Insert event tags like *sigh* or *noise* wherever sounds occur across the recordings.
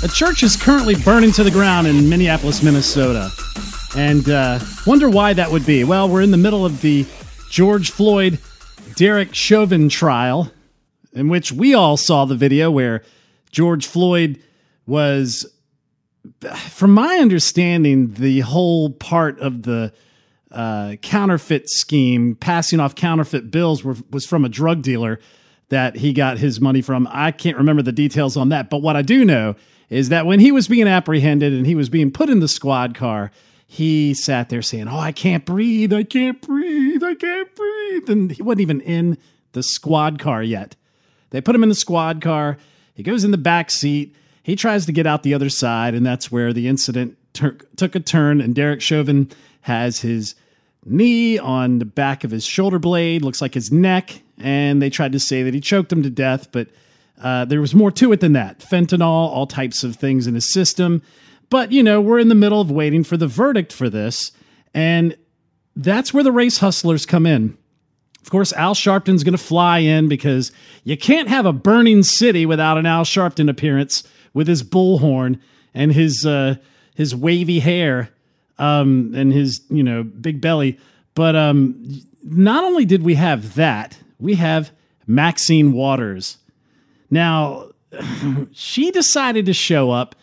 A church is currently burning to the ground in Minneapolis, Minnesota. And uh, wonder why that would be. Well, we're in the middle of the George Floyd Derek Chauvin trial, in which we all saw the video where George Floyd was, from my understanding, the whole part of the uh, counterfeit scheme, passing off counterfeit bills, were, was from a drug dealer that he got his money from. I can't remember the details on that, but what I do know is that when he was being apprehended and he was being put in the squad car, he sat there saying, Oh, I can't breathe. I can't breathe. I can't breathe. And he wasn't even in the squad car yet. They put him in the squad car. He goes in the back seat. He tries to get out the other side, and that's where the incident ter- took a turn. And Derek Chauvin has his knee on the back of his shoulder blade, looks like his neck. And they tried to say that he choked him to death, but uh, there was more to it than that. Fentanyl, all types of things in his system. But, you know, we're in the middle of waiting for the verdict for this. And that's where the race hustlers come in. Of course, Al Sharpton's going to fly in because you can't have a burning city without an Al Sharpton appearance with his bullhorn and his uh, his wavy hair um, and his you know big belly. But um, not only did we have that, we have Maxine Waters. Now, she decided to show up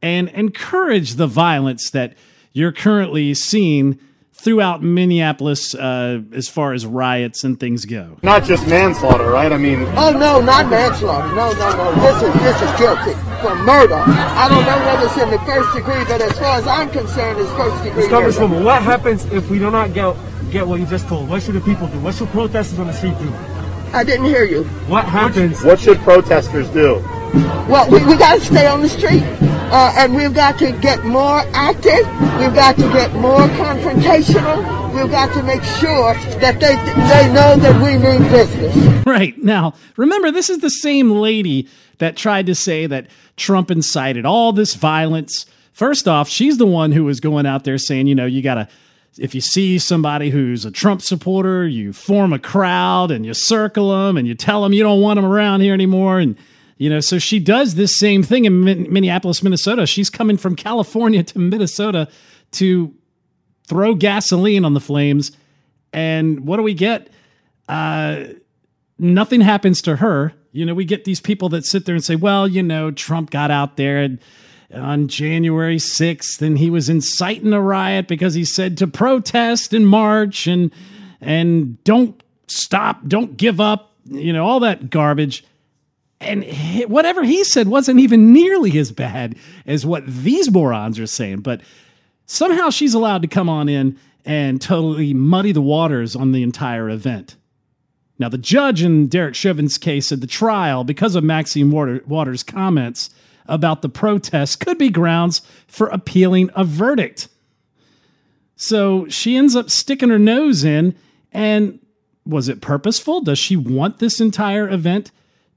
and encourage the violence that you're currently seeing throughout Minneapolis uh, as far as riots and things go. Not just manslaughter, right? I mean, Oh no, not manslaughter. No, no, no. This is this is guilty for murder. I don't know whether it's in the first degree, but as far as I'm concerned, it's first degree Mr. murder. Congresswoman, what happens if we do not get get what you just told? What should the people do? What should protesters on the street do? I didn't hear you. What happens? what should protesters do? Well, we, we got to stay on the street, uh, and we've got to get more active. We've got to get more confrontational. We've got to make sure that they they know that we mean business. Right. Now, remember, this is the same lady that tried to say that Trump incited all this violence. First off, she's the one who was going out there saying, you know, you got to, if you see somebody who's a Trump supporter, you form a crowd and you circle them and you tell them you don't want them around here anymore. And, you know, so she does this same thing in Min- Minneapolis, Minnesota. She's coming from California to Minnesota to throw gasoline on the flames. And what do we get? Uh, nothing happens to her. You know, we get these people that sit there and say, well, you know, Trump got out there and on January 6th and he was inciting a riot because he said to protest and march and and don't stop, don't give up, you know, all that garbage. And whatever he said wasn't even nearly as bad as what these morons are saying, but somehow she's allowed to come on in and totally muddy the waters on the entire event. Now, the judge in Derek Chauvin's case at the trial, because of Maxine Waters' comments about the protests, could be grounds for appealing a verdict. So she ends up sticking her nose in. And was it purposeful? Does she want this entire event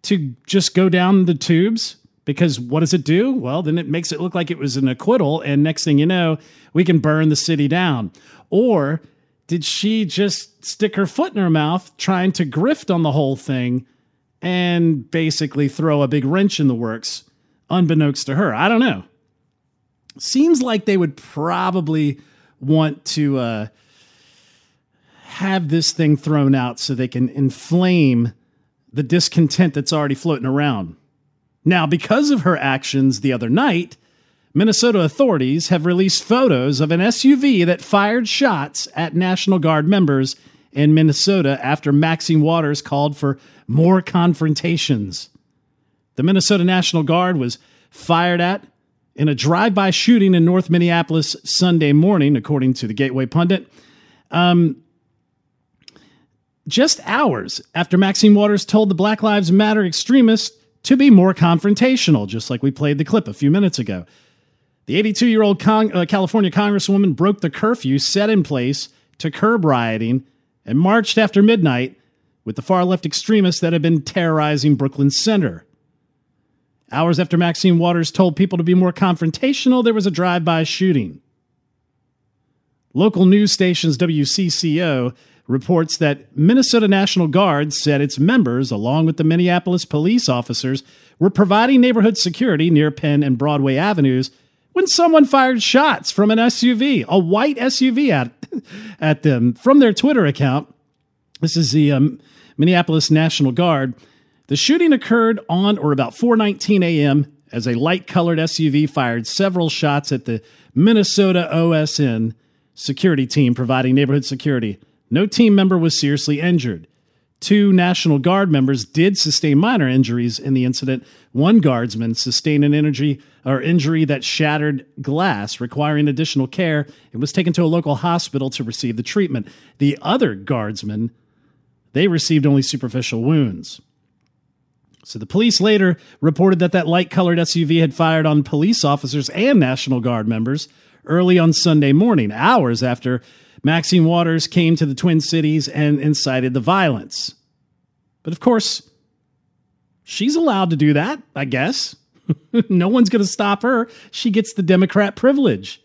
to just go down the tubes? Because what does it do? Well, then it makes it look like it was an acquittal. And next thing you know, we can burn the city down. Or did she just stick her foot in her mouth trying to grift on the whole thing and basically throw a big wrench in the works, unbeknownst to her? I don't know. Seems like they would probably want to uh, have this thing thrown out so they can inflame the discontent that's already floating around. Now, because of her actions the other night, Minnesota authorities have released photos of an SUV that fired shots at National Guard members in Minnesota after Maxine Waters called for more confrontations. The Minnesota National Guard was fired at in a drive by shooting in North Minneapolis Sunday morning, according to the Gateway Pundit. Um, just hours after Maxine Waters told the Black Lives Matter extremists to be more confrontational, just like we played the clip a few minutes ago. The 82 year old Con- uh, California Congresswoman broke the curfew set in place to curb rioting and marched after midnight with the far left extremists that have been terrorizing Brooklyn Center. Hours after Maxine Waters told people to be more confrontational, there was a drive by shooting. Local news stations WCCO reports that Minnesota National Guard said its members, along with the Minneapolis police officers, were providing neighborhood security near Penn and Broadway Avenues when someone fired shots from an SUV, a white SUV at, *laughs* at them from their Twitter account. This is the um, Minneapolis National Guard. The shooting occurred on or about 4:19 a.m. as a light-colored SUV fired several shots at the Minnesota OSN security team providing neighborhood security. No team member was seriously injured. Two National Guard members did sustain minor injuries in the incident. One guardsman sustained an injury or injury that shattered glass, requiring additional care, and was taken to a local hospital to receive the treatment. The other guardsman, they received only superficial wounds. So the police later reported that that light-colored SUV had fired on police officers and National Guard members early on Sunday morning, hours after Maxine Waters came to the Twin Cities and incited the violence. But of course, she's allowed to do that, I guess. *laughs* no one's going to stop her. She gets the Democrat privilege.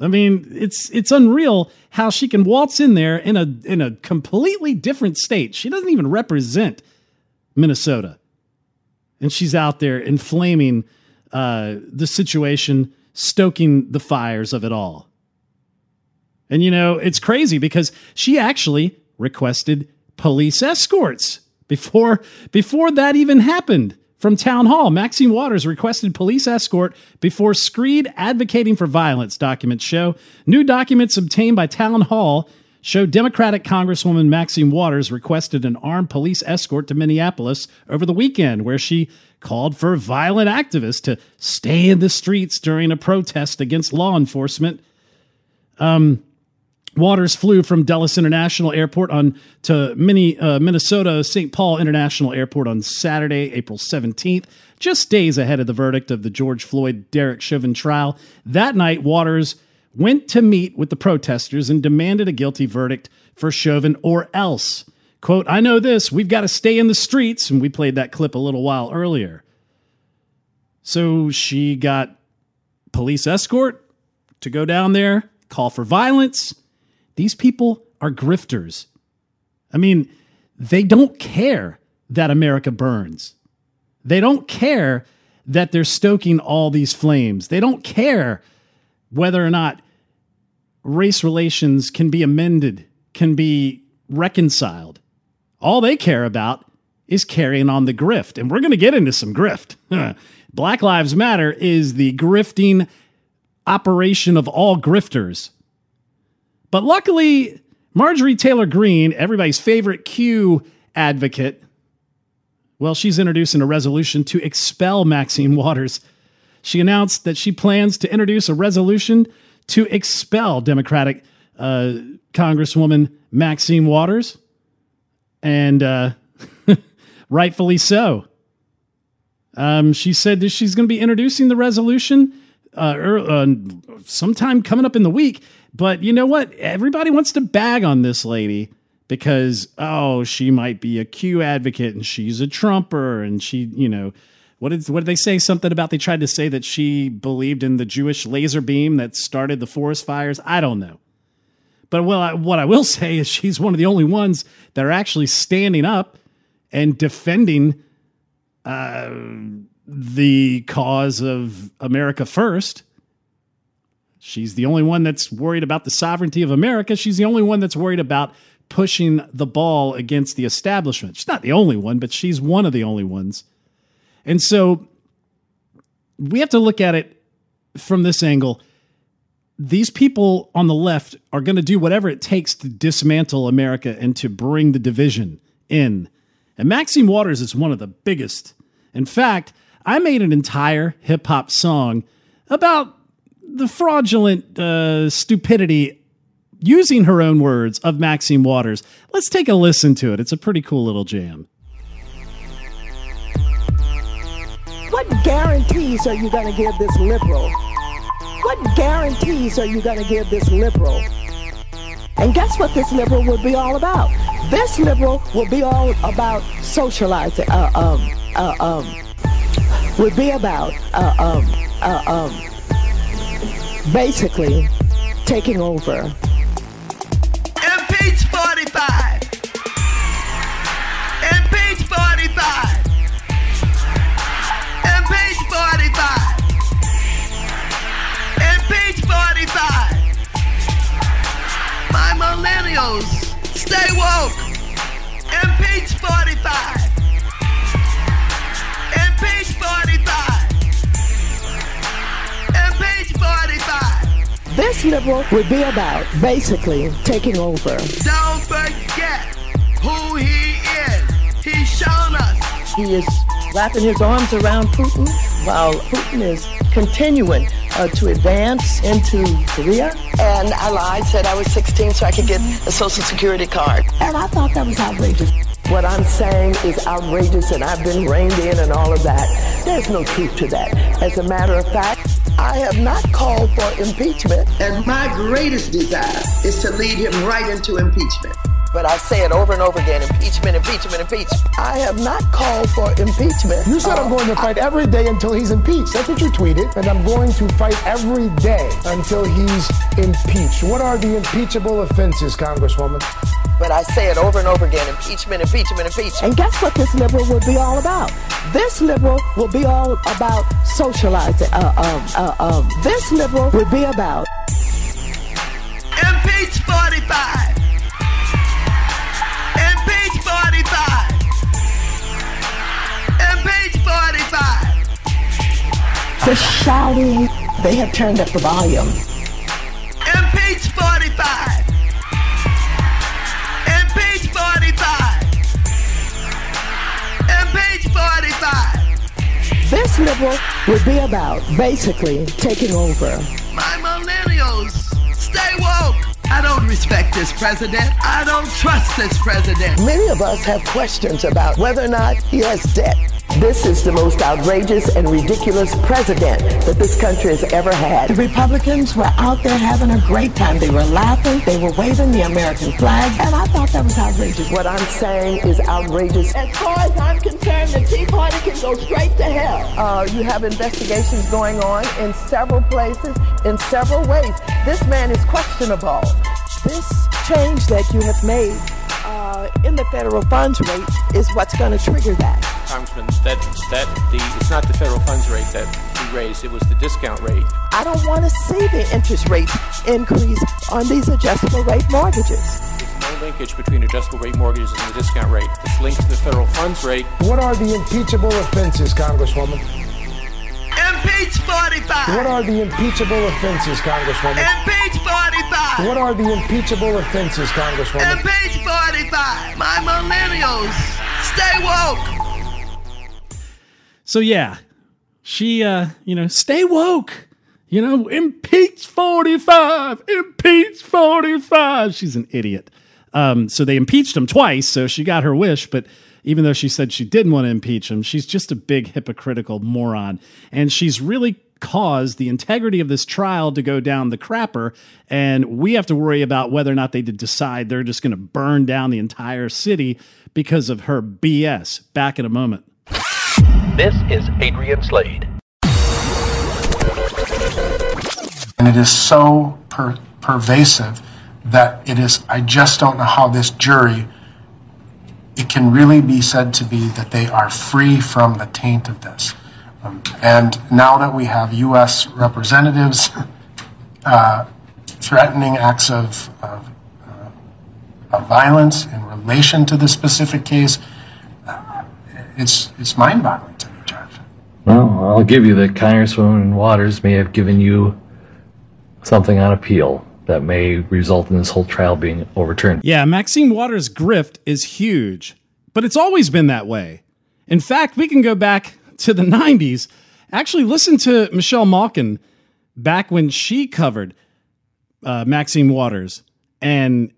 I mean, it's it's unreal how she can waltz in there in a in a completely different state. She doesn't even represent Minnesota, and she's out there inflaming uh, the situation, stoking the fires of it all. And you know, it's crazy because she actually requested police escorts before before that even happened from town hall. Maxine Waters requested police escort before Screed advocating for violence documents show. New documents obtained by town hall show Democratic Congresswoman Maxine Waters requested an armed police escort to Minneapolis over the weekend where she called for violent activists to stay in the streets during a protest against law enforcement. Um Waters flew from Dulles International Airport on to Mini, uh, Minnesota St. Paul International Airport on Saturday, April 17th, just days ahead of the verdict of the George Floyd Derek Chauvin trial. That night, Waters went to meet with the protesters and demanded a guilty verdict for Chauvin or else. Quote, I know this, we've got to stay in the streets. And we played that clip a little while earlier. So she got police escort to go down there, call for violence these people are grifters. I mean, they don't care that America burns. They don't care that they're stoking all these flames. They don't care whether or not race relations can be amended, can be reconciled. All they care about is carrying on the grift. And we're going to get into some grift. *laughs* Black Lives Matter is the grifting operation of all grifters. But luckily, Marjorie Taylor Greene, everybody's favorite Q advocate, well, she's introducing a resolution to expel Maxine Waters. She announced that she plans to introduce a resolution to expel Democratic uh, Congresswoman Maxine Waters, and uh, *laughs* rightfully so. Um, she said that she's going to be introducing the resolution uh, er, sometime coming up in the week. But you know what? Everybody wants to bag on this lady because oh, she might be a Q advocate and she's a Trumper and she, you know, what did what did they say? Something about they tried to say that she believed in the Jewish laser beam that started the forest fires. I don't know. But well, I, what I will *laughs* say is she's one of the only ones that are actually standing up and defending uh, the cause of America first. She's the only one that's worried about the sovereignty of America. She's the only one that's worried about pushing the ball against the establishment. She's not the only one, but she's one of the only ones. And so we have to look at it from this angle. These people on the left are going to do whatever it takes to dismantle America and to bring the division in. And Maxine Waters is one of the biggest. In fact, I made an entire hip hop song about the fraudulent uh, stupidity, using her own words, of Maxine Waters. Let's take a listen to it. It's a pretty cool little jam. What guarantees are you going to give this liberal? What guarantees are you going to give this liberal? And guess what this liberal will be all about? This liberal will be all about socializing, uh, um, uh, um, would be about, uh, um, uh, um, basically taking over. Stay woke! Impeach 45! Impeach 45! Impeach 45! This liberal would be about basically taking over. Don't forget who he is. He's shown us. He is wrapping his arms around Putin while Putin is continuing uh, to advance into Korea. And I lied, said I was 16 so I could get a social security card. And I thought that was outrageous. What I'm saying is outrageous and I've been reined in and all of that. There's no truth to that. As a matter of fact, I have not called for impeachment. And my greatest desire is to lead him right into impeachment. But I say it over and over again impeachment, impeachment, impeachment. I have not called for impeachment. You said I'm going to fight every day until he's impeached. That's what you tweeted. And I'm going to fight every day until he's impeached. What are the impeachable offenses, Congresswoman? But I say it over and over again impeachment, impeachment, impeachment. And guess what this liberal will be all about? This liberal will be all about socializing. Uh, um, uh, um, this liberal will be about Impeach 45! The shouting. They have turned up the volume. Impeach 45! Impeach 45! Impeach 45! This liberal would be about basically taking over. My millennials, stay woke! I don't respect this president. I don't trust this president. Many of us have questions about whether or not he has debt. This is the most outrageous and ridiculous president that this country has ever had. The Republicans were out there having a great time. They were laughing, they were waving the American flag, and I thought that was outrageous. What I'm saying is outrageous. As far as I'm concerned, the Tea Party can go straight to hell. Uh, you have investigations going on in several places, in several ways. This man is questionable. This change that you have made uh, in the federal funds rate is what's going to trigger that. Congressman, that that the it's not the federal funds rate that we raised; it was the discount rate. I don't want to see the interest rate increase on these adjustable rate mortgages. There's no linkage between adjustable rate mortgages and the discount rate. It's linked to the federal funds rate. What are the impeachable offenses, Congresswoman? Impeach 45! What are the impeachable offenses, Congresswoman? Impeach 45! What are the impeachable offenses, Congresswoman? Impeach 45! My millennials, stay woke! So yeah, she uh, you know, stay woke. You know, impeach 45, impeach 45. She's an idiot. Um, so they impeached him twice, so she got her wish, but even though she said she didn't want to impeach him, she's just a big hypocritical moron. And she's really caused the integrity of this trial to go down the crapper. And we have to worry about whether or not they decide they're just going to burn down the entire city because of her BS. Back in a moment. This is Adrian Slade. And it is so per- pervasive that it is, I just don't know how this jury, it can really be said to be that they are free from the taint of this. Um, and now that we have U.S. representatives uh, threatening acts of, of, uh, of violence in relation to this specific case, it's, it's mind boggling to me, Judge. Well, I'll give you that Congresswoman Waters may have given you something on appeal that may result in this whole trial being overturned. Yeah, Maxine Waters' grift is huge, but it's always been that way. In fact, we can go back to the 90s. Actually, listen to Michelle Malkin back when she covered uh, Maxine Waters. And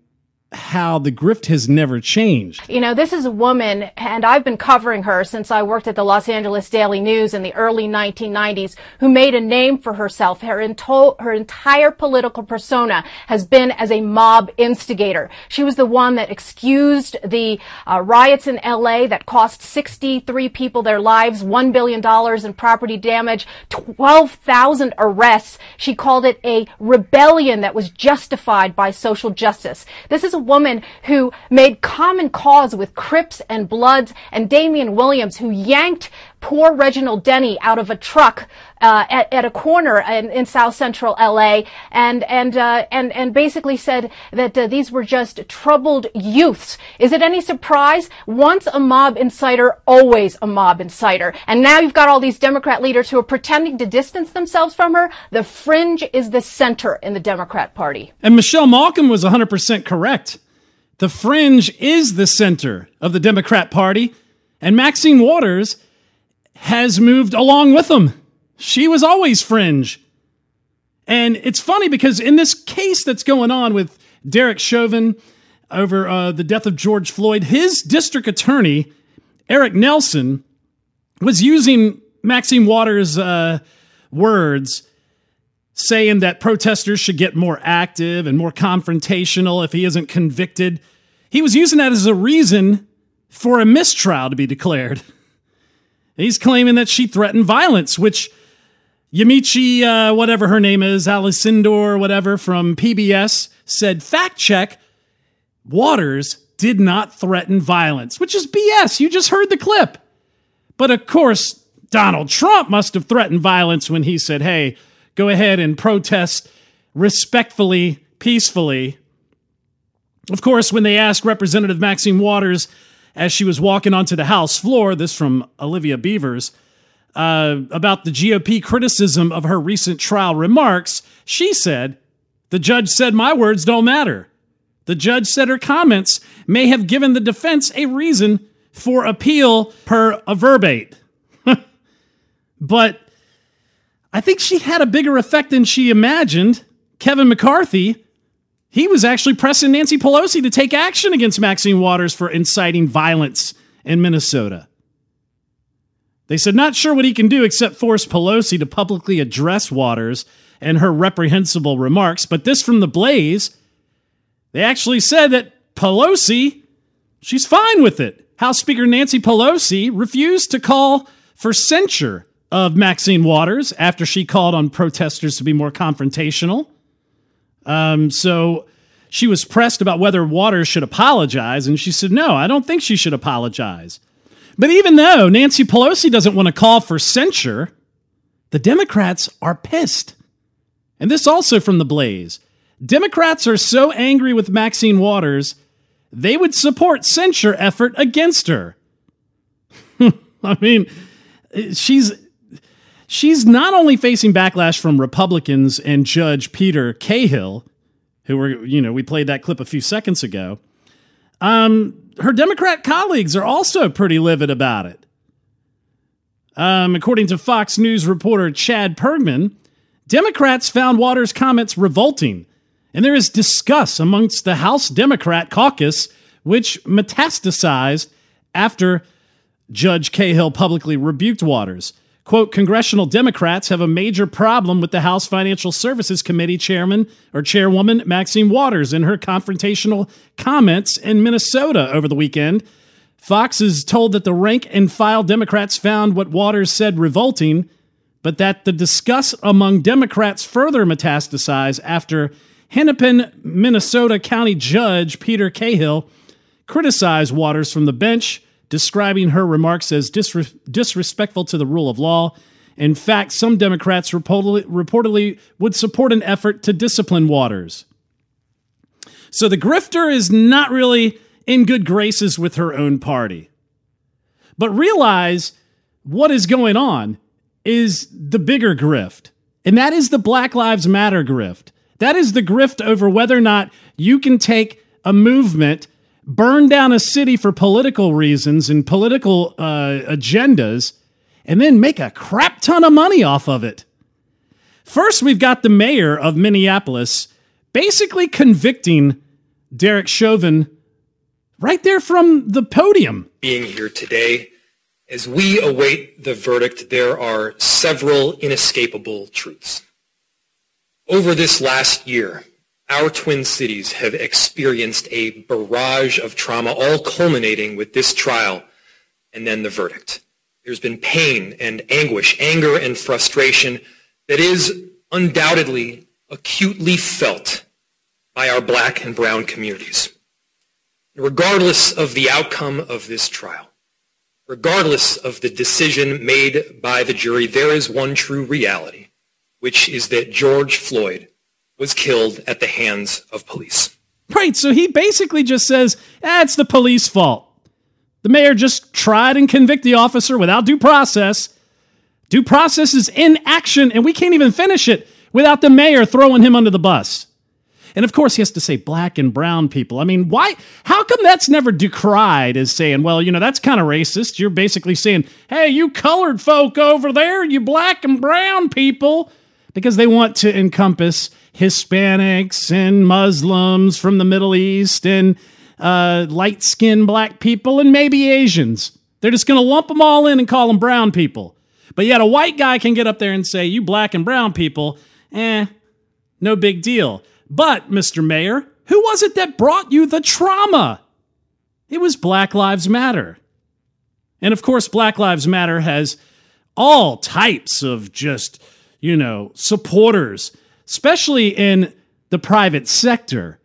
how the grift has never changed. You know, this is a woman, and I've been covering her since I worked at the Los Angeles Daily News in the early 1990s, who made a name for herself. Her, into- her entire political persona has been as a mob instigator. She was the one that excused the uh, riots in LA that cost 63 people their lives, $1 billion in property damage, 12,000 arrests. She called it a rebellion that was justified by social justice. This is a woman who made common cause with Crips and Bloods and Damian Williams, who yanked poor Reginald Denny out of a truck uh, at, at, a corner in, in, South Central LA, and and uh, and and basically said that uh, these were just troubled youths. Is it any surprise? Once a mob inciter, always a mob inciter. And now you've got all these Democrat leaders who are pretending to distance themselves from her. The fringe is the center in the Democrat Party. And Michelle Malkin was 100% correct. The fringe is the center of the Democrat Party, and Maxine Waters has moved along with them. She was always fringe. And it's funny because in this case that's going on with Derek Chauvin over uh, the death of George Floyd, his district attorney, Eric Nelson, was using Maxine Waters' uh, words saying that protesters should get more active and more confrontational if he isn't convicted. He was using that as a reason for a mistrial to be declared. He's claiming that she threatened violence, which Yamiche, uh, whatever her name is, Alcindor, whatever, from PBS said, fact check, Waters did not threaten violence, which is BS. You just heard the clip. But of course, Donald Trump must have threatened violence when he said, hey, go ahead and protest respectfully, peacefully. Of course, when they asked Representative Maxine Waters as she was walking onto the House floor, this from Olivia Beavers, uh, about the GOP criticism of her recent trial remarks, she said, The judge said my words don't matter. The judge said her comments may have given the defense a reason for appeal per a verbate. *laughs* but I think she had a bigger effect than she imagined. Kevin McCarthy, he was actually pressing Nancy Pelosi to take action against Maxine Waters for inciting violence in Minnesota. They said, not sure what he can do except force Pelosi to publicly address Waters and her reprehensible remarks. But this from the Blaze, they actually said that Pelosi, she's fine with it. House Speaker Nancy Pelosi refused to call for censure of Maxine Waters after she called on protesters to be more confrontational. Um, so she was pressed about whether Waters should apologize, and she said, No, I don't think she should apologize. But even though Nancy Pelosi doesn't want to call for censure, the Democrats are pissed. And this also from the Blaze. Democrats are so angry with Maxine Waters, they would support censure effort against her. *laughs* I mean, she's she's not only facing backlash from Republicans and Judge Peter Cahill, who were, you know, we played that clip a few seconds ago. Um, her Democrat colleagues are also pretty livid about it. Um, according to Fox News reporter Chad Pergram, Democrats found Waters' comments revolting, and there is disgust amongst the House Democrat caucus, which metastasized after Judge Cahill publicly rebuked Waters. Quote, congressional Democrats have a major problem with the House Financial Services Committee chairman or chairwoman Maxine Waters in her confrontational comments in Minnesota over the weekend. Fox is told that the rank and file Democrats found what Waters said revolting, but that the disgust among Democrats further metastasized after Hennepin, Minnesota County Judge Peter Cahill criticized Waters from the bench describing her remarks as disre- disrespectful to the rule of law. In fact, some Democrats reportedly, reportedly would support an effort to discipline Waters. So the grifter is not really in good graces with her own party. But realize what is going on is the bigger grift, and that is the Black Lives Matter grift. That is the grift over whether or not you can take a movement burn down a city for political reasons and political uh, agendas, and then make a crap ton of money off of it. First, we've got the mayor of Minneapolis basically convicting Derek Chauvin right there from the podium. Being here today, as we await the verdict, there are several inescapable truths. Over this last year, our twin cities have experienced a barrage of trauma, all culminating with this trial and then the verdict. There's been pain and anguish, anger and frustration that is undoubtedly acutely felt by our black and brown communities. Regardless of the outcome of this trial, regardless of the decision made by the jury, there is one true reality, which is that George Floyd was killed at the hands of police. Right, so he basically just says, ah, it's the police fault. The mayor just tried and convict the officer without due process. Due process is in action, and we can't even finish it without the mayor throwing him under the bus. And of course, he has to say black and brown people. I mean, why? How come that's never decried as saying, well, you know, that's kind of racist? You're basically saying, hey, you colored folk over there, you black and brown people, because they want to encompass Hispanics and Muslims from the Middle East and uh, light skinned black people and maybe Asians. They're just going to lump them all in and call them brown people. But yet a white guy can get up there and say, you black and brown people, eh, no big deal. But, Mr. Mayor, who was it that brought you the trauma? It was Black Lives Matter. And of course, Black Lives Matter has all types of just, you know, supporters, especially in the private sector.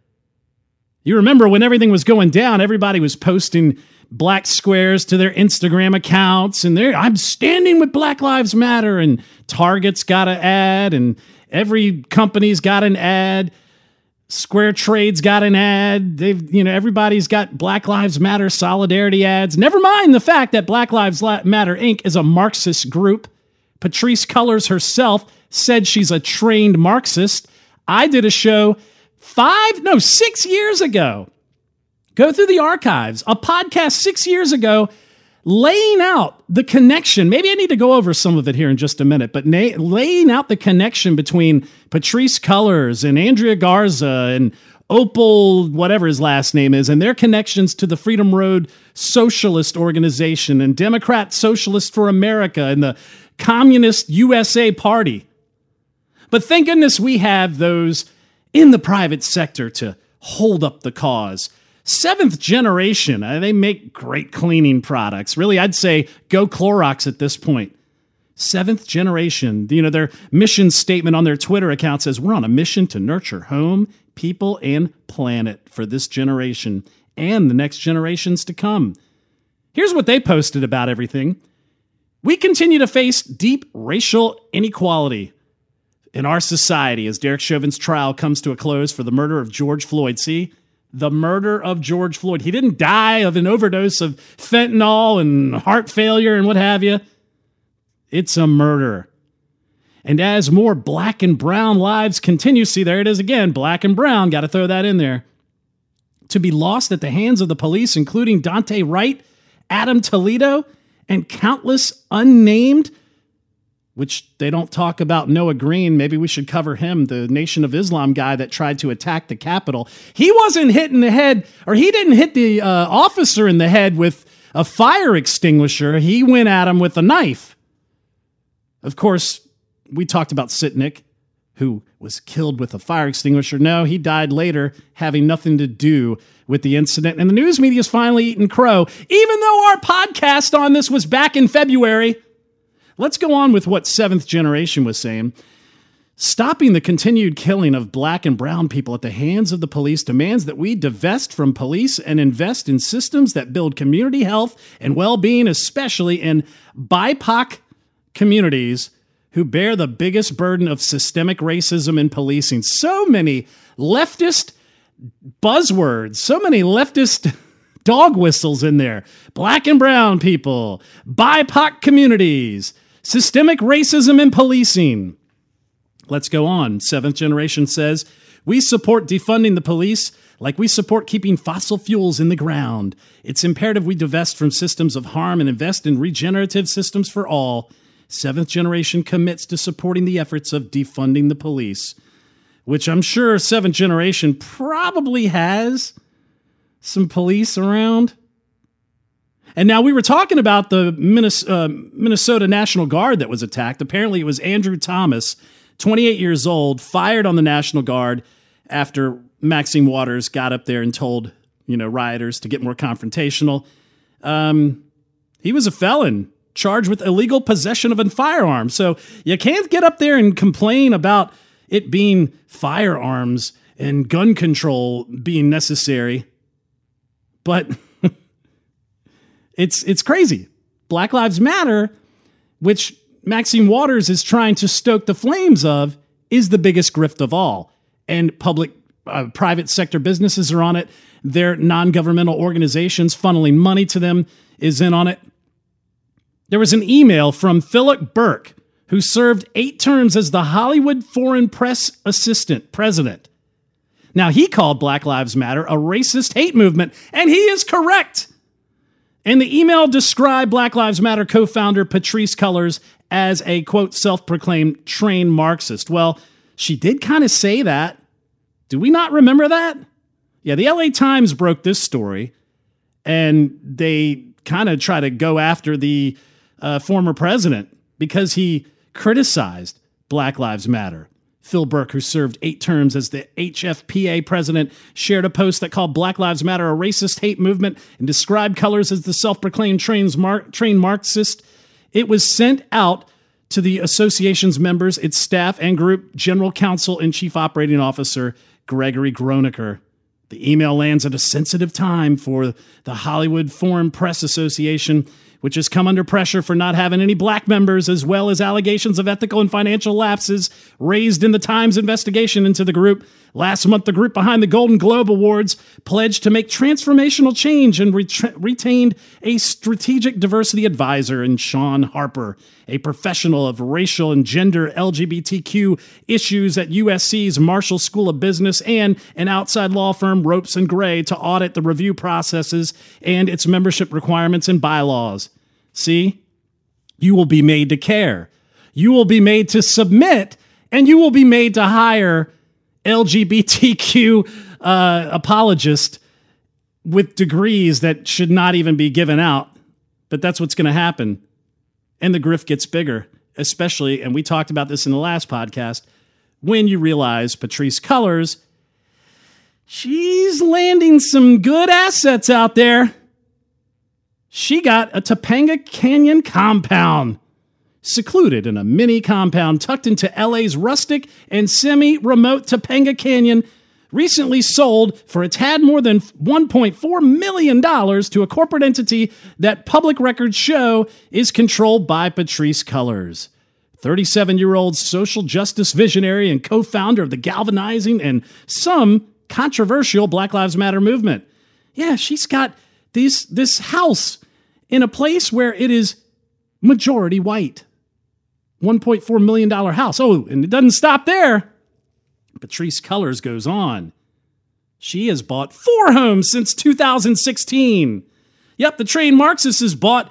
You remember when everything was going down, everybody was posting black squares to their Instagram accounts and they're I'm standing with Black Lives Matter and Target's got an ad and every company's got an ad. Square Trade's got an ad. They've, you know, everybody's got Black Lives Matter solidarity ads. Never mind the fact that Black Lives Matter Inc. is a Marxist group. Patrisse Cullors herself said she's a trained Marxist. I did a show five, no, six years ago. Go through the archives, a podcast six years ago laying out the connection. Maybe I need to go over some of it here in just a minute, but na- laying out the connection between Patrisse Cullors and Andrea Garza and Opal, whatever his last name is, and their connections to the Freedom Road Socialist Organization and Democrat Socialist for America and the Communist USA Party. But thank goodness we have those in the private sector to hold up the cause seventh generation. Uh, they make great cleaning products. Really, I'd say go Clorox at this point. Seventh generation. You know, their mission statement on their Twitter account says, We're on a mission to nurture home, people, and planet for this generation and the next generations to come. Here's what they posted about everything. We continue to face deep racial inequality in our society as Derek Chauvin's trial comes to a close for the murder of George Floyd. See, the murder of George Floyd. He didn't die of an overdose of fentanyl and heart failure and what have you. It's a murder. And as more black and brown lives continue, see, there it is again black and brown, got to throw that in there, to be lost at the hands of the police, including Daunte Wright, Adam Toledo, and countless unnamed which they don't talk about Noah Green. Maybe we should cover him, the Nation of Islam guy that tried to attack the Capitol. He wasn't hit in the head, or he didn't hit the uh, officer in the head with a fire extinguisher. He went at him with a knife. Of course, we talked about Sicknick, who was killed with a fire extinguisher. No, he died later, having nothing to do with the incident. And the news media is finally eating crow, even though our podcast on this was back in February. Let's go on with what seventh generation was saying. Stopping the continued killing of black and brown people at the hands of the police demands that we divest from police and invest in systems that build community health and well being, especially in BIPOC communities who bear the biggest burden of systemic racism in policing. So many leftist buzzwords, so many leftist *laughs* dog whistles in there. Black and brown people, BIPOC communities, Systemic racism in policing. Let's go on. Seventh generation says we support defunding the police like we support keeping fossil fuels in the ground. It's imperative we divest from systems of harm and invest in regenerative systems for all. Seventh generation commits to supporting the efforts of defunding the police. Which I'm sure Seventh Generation probably has some police around. And now we were talking about the uh, Minnesota National Guard that was attacked. Apparently, it was Andrew Thomas, 28 years old, fired on the National Guard after Maxine Waters got up there and told you know rioters to get more confrontational. Um, he was a felon charged with illegal possession of a firearm. So you can't get up there and complain about it being firearms and gun control being necessary. But *laughs* it's it's crazy. Black Lives Matter, which Maxine Waters is trying to stoke the flames of, is the biggest grift of all. And public uh, private sector businesses are on it. Their non-governmental organizations funneling money to them is in on it. There was an email from Philip Berk, who served eight terms as the Hollywood Foreign Press Assistant President. Now, he called Black Lives Matter a racist hate movement, and he is correct. And the email described Black Lives Matter co founder Patrisse Cullors as a quote, self proclaimed trained Marxist. Well, she did kind of say that. Do we not remember that? Yeah, the LA Times broke this story and they kind of try to go after the uh, former president because he criticized Black Lives Matter. Phil Berk, who served eight terms as the HFPA president, shared a post that called Black Lives Matter a racist hate movement and described Cullors as the self proclaimed trained Marxist. It was sent out to the association's members, its staff, and group general counsel and chief operating officer, Gregory Gronecker. The email lands at a sensitive time for the Hollywood Foreign Press Association which has come under pressure for not having any black members, as well as allegations of ethical and financial lapses raised in the Times investigation into the group. Last month, the group behind the Golden Globe Awards pledged to make transformational change and ret- retained a strategic diversity advisor in Shaun Harper, a professional of racial and gender LGBTQ issues at USC's Marshall School of Business and an outside law firm, Ropes and Gray, to audit the review processes and its membership requirements and bylaws. See? You will be made to care. You will be made to submit, and you will be made to hire LGBTQ uh, apologists with degrees that should not even be given out. But that's what's going to happen. And the grift gets bigger, especially, and we talked about this in the last podcast, when you realize Patrisse Cullors, she's landing some good assets out there she got a Topanga Canyon compound. Secluded in a mini compound tucked into LA's rustic and semi remote Topanga Canyon, recently sold for a tad more than $1.4 million to a corporate entity that public records show is controlled by Patrisse Cullors. 37 year old social justice visionary and co founder of the galvanizing and some controversial Black Lives Matter movement. Yeah, she's got these, this house in a place where it is majority white. $1.4 million house. Oh, and it doesn't stop there. Patrisse Cullors goes on. She has bought four homes since 2016. Yep, the trained Marxist has bought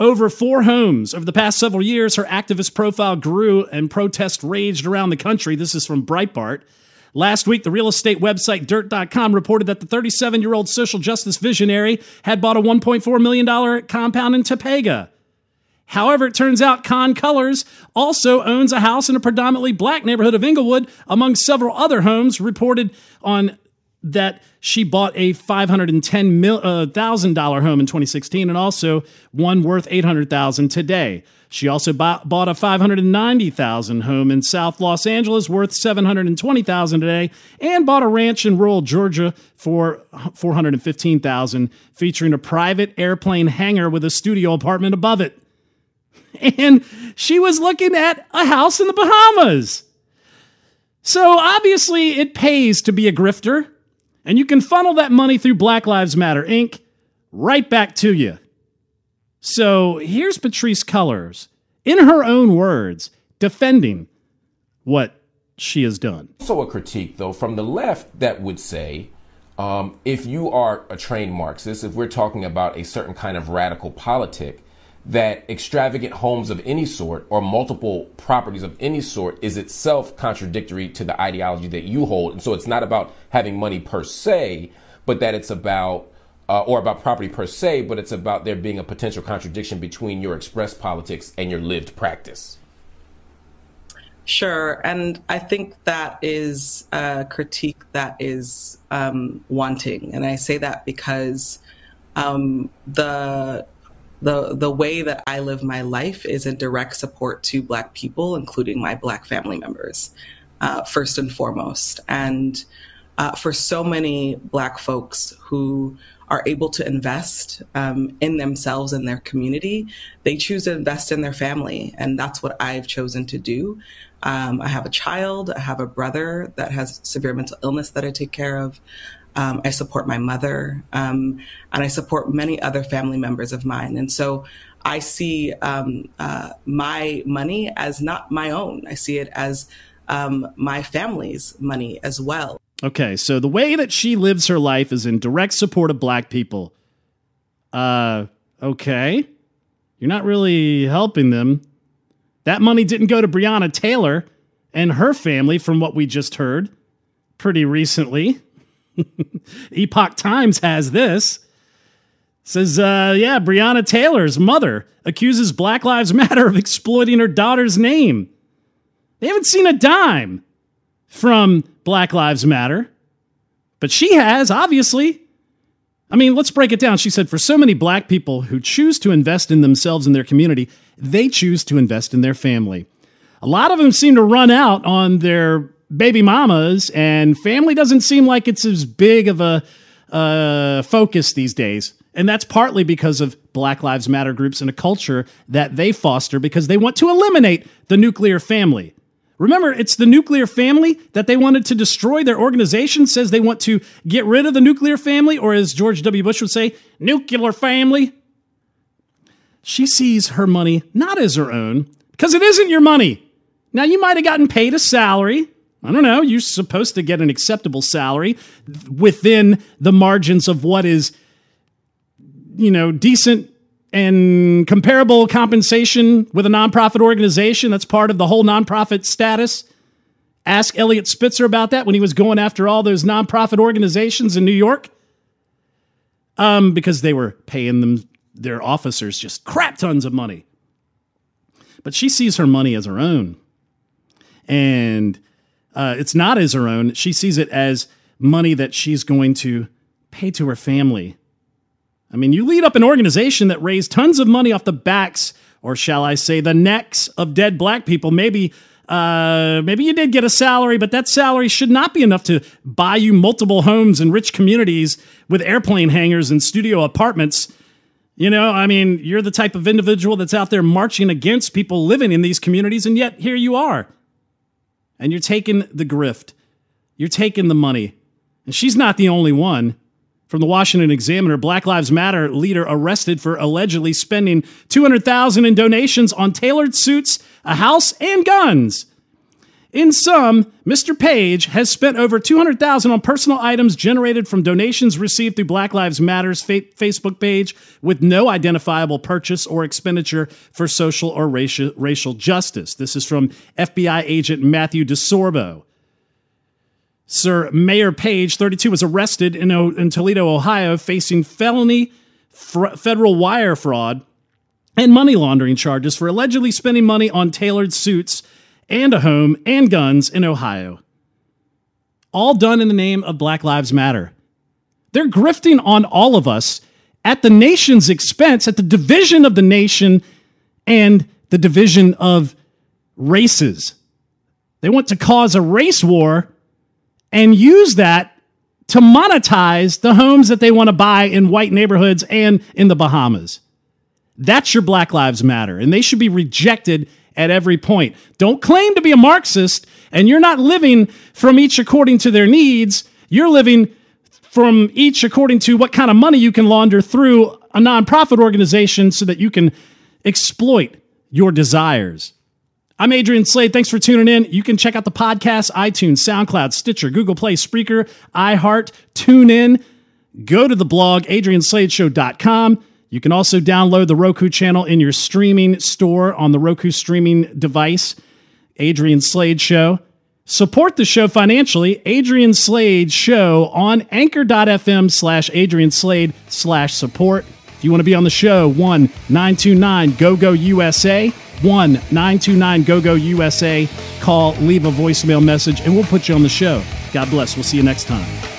over four homes. Over the past several years, her activist profile grew and protests raged around the country. This is from Breitbart. Last week, the real estate website Dirt.com reported that the 37 year old social justice visionary had bought a $1.4 million compound in Topanga. However, it turns out Khan-Cullors also owns a house in a predominantly black neighborhood of Inglewood, among several other homes reported on that she bought a $510,000 uh, home in 2016 and also one worth 800,000 today. She also bought, bought a 590,000 home in South Los Angeles worth 720,000 today and bought a ranch in rural Georgia for 415,000 featuring a private airplane hangar with a studio apartment above it. *laughs* And she was looking at a house in the Bahamas. So obviously it pays to be a grifter and you can funnel that money through Black Lives Matter Inc. right back to you. So here's Patrisse Cullors, in her own words, defending what she has done. So a critique, though, from the left that would say, um, if you are a trained Marxist, if we're talking about a certain kind of radical politic, that extravagant homes of any sort or multiple properties of any sort is itself contradictory to the ideology that you hold. And so it's not about having money per se, but that it's about uh, or about property per se, but it's about there being a potential contradiction between your expressed politics and your lived practice. Sure. And I think that is a critique that is um, wanting. And I say that because um, the the the way that I live my life is in direct support to Black people, including my Black family members, uh, first and foremost. And uh, for so many Black folks who are able to invest um, in themselves and their community, they choose to invest in their family. And that's what I've chosen to do. Um, I have a child, I have a brother that has severe mental illness that I take care of. Um, I support my mother, um, and I support many other family members of mine. And so I see um, uh, my money as not my own. I see it as um, my family's money as well. Okay, so the way that she lives her life is in direct support of black people. Uh, okay. You're not really helping them. That money didn't go to Breonna Taylor and her family, from what we just heard pretty recently. *laughs* Epoch Times has this. Says, uh, yeah, Breonna Taylor's mother accuses Black Lives Matter of exploiting her daughter's name. They haven't seen a dime from Black Lives Matter, but she has, obviously. I mean, let's break it down. She said, for so many black people who choose to invest in themselves and their community, they choose to invest in their family. A lot of them seem to run out on their baby mamas, and family doesn't seem like it's as big of a uh, focus these days. And that's partly because of Black Lives Matter groups and a culture that they foster because they want to eliminate the nuclear family. Remember, it's the nuclear family that they wanted to destroy. Their organization says they want to get rid of the nuclear family, or as George W. Bush would say, nuclear family. She sees her money not as her own because it isn't your money. Now, you might have gotten paid a salary. I don't know. You're supposed to get an acceptable salary within the margins of what is, you know, decent and comparable compensation with a nonprofit organization. That's part of the whole nonprofit status. Ask Eliot Spitzer about that when he was going after all those nonprofit organizations in New York. Um, because they were paying them their officers just crap tons of money. But she sees her money as her own. And uh, it's not as her own. She sees it as money that she's going to pay to her family I mean, you lead up an organization that raised tons of money off the backs, or shall I say, the necks of dead black people. Maybe, uh, maybe you did get a salary, but that salary should not be enough to buy you multiple homes in rich communities with airplane hangars and studio apartments. You know, I mean, you're the type of individual that's out there marching against people living in these communities, and yet here you are. And you're taking the grift. You're taking the money. And she's not the only one from the Washington Examiner, Black Lives Matter leader arrested for allegedly spending 200,000 in donations on tailored suits, a house, and guns. In sum, Mr. Page has spent over 200,000 on personal items generated from donations received through Black Lives Matter's fa- Facebook page with no identifiable purchase or expenditure for social or racial, racial justice. This is from FBI agent Matthew DeSorbo. Sir Maejor Page, 32, was arrested in, in Toledo, Ohio, facing felony fr- federal wire fraud and money laundering charges for allegedly spending money on tailored suits and a home and guns in Ohio. All done in the name of Black Lives Matter. They're grifting on all of us at the nation's expense, at the division of the nation and the division of races. They want to cause a race war and use that to monetize the homes that they want to buy in white neighborhoods and in the Bahamas. That's your Black Lives Matter, and they should be rejected at every point. Don't claim to be a Marxist and you're not living from each according to their needs. You're living from each according to what kind of money you can launder through a nonprofit organization so that you can exploit your desires. I'm Adrian Slade. Thanks for tuning in. You can check out the podcast, iTunes, SoundCloud, Stitcher, Google Play, Spreaker, iHeart, tune in. Go to the blog, adriansladeshow.com. You can also download the Roku channel in your streaming store on the Roku streaming device. Adrian Slade Show. Support the show financially. Adrian Slade Show on anchor.fm slash Adrian Slade slash support. If you want to be on the show, 1 929 GO GO USA. 1 929 GO GO USA. Call, leave a voicemail message, and we'll put you on the show. God bless. We'll see you next time.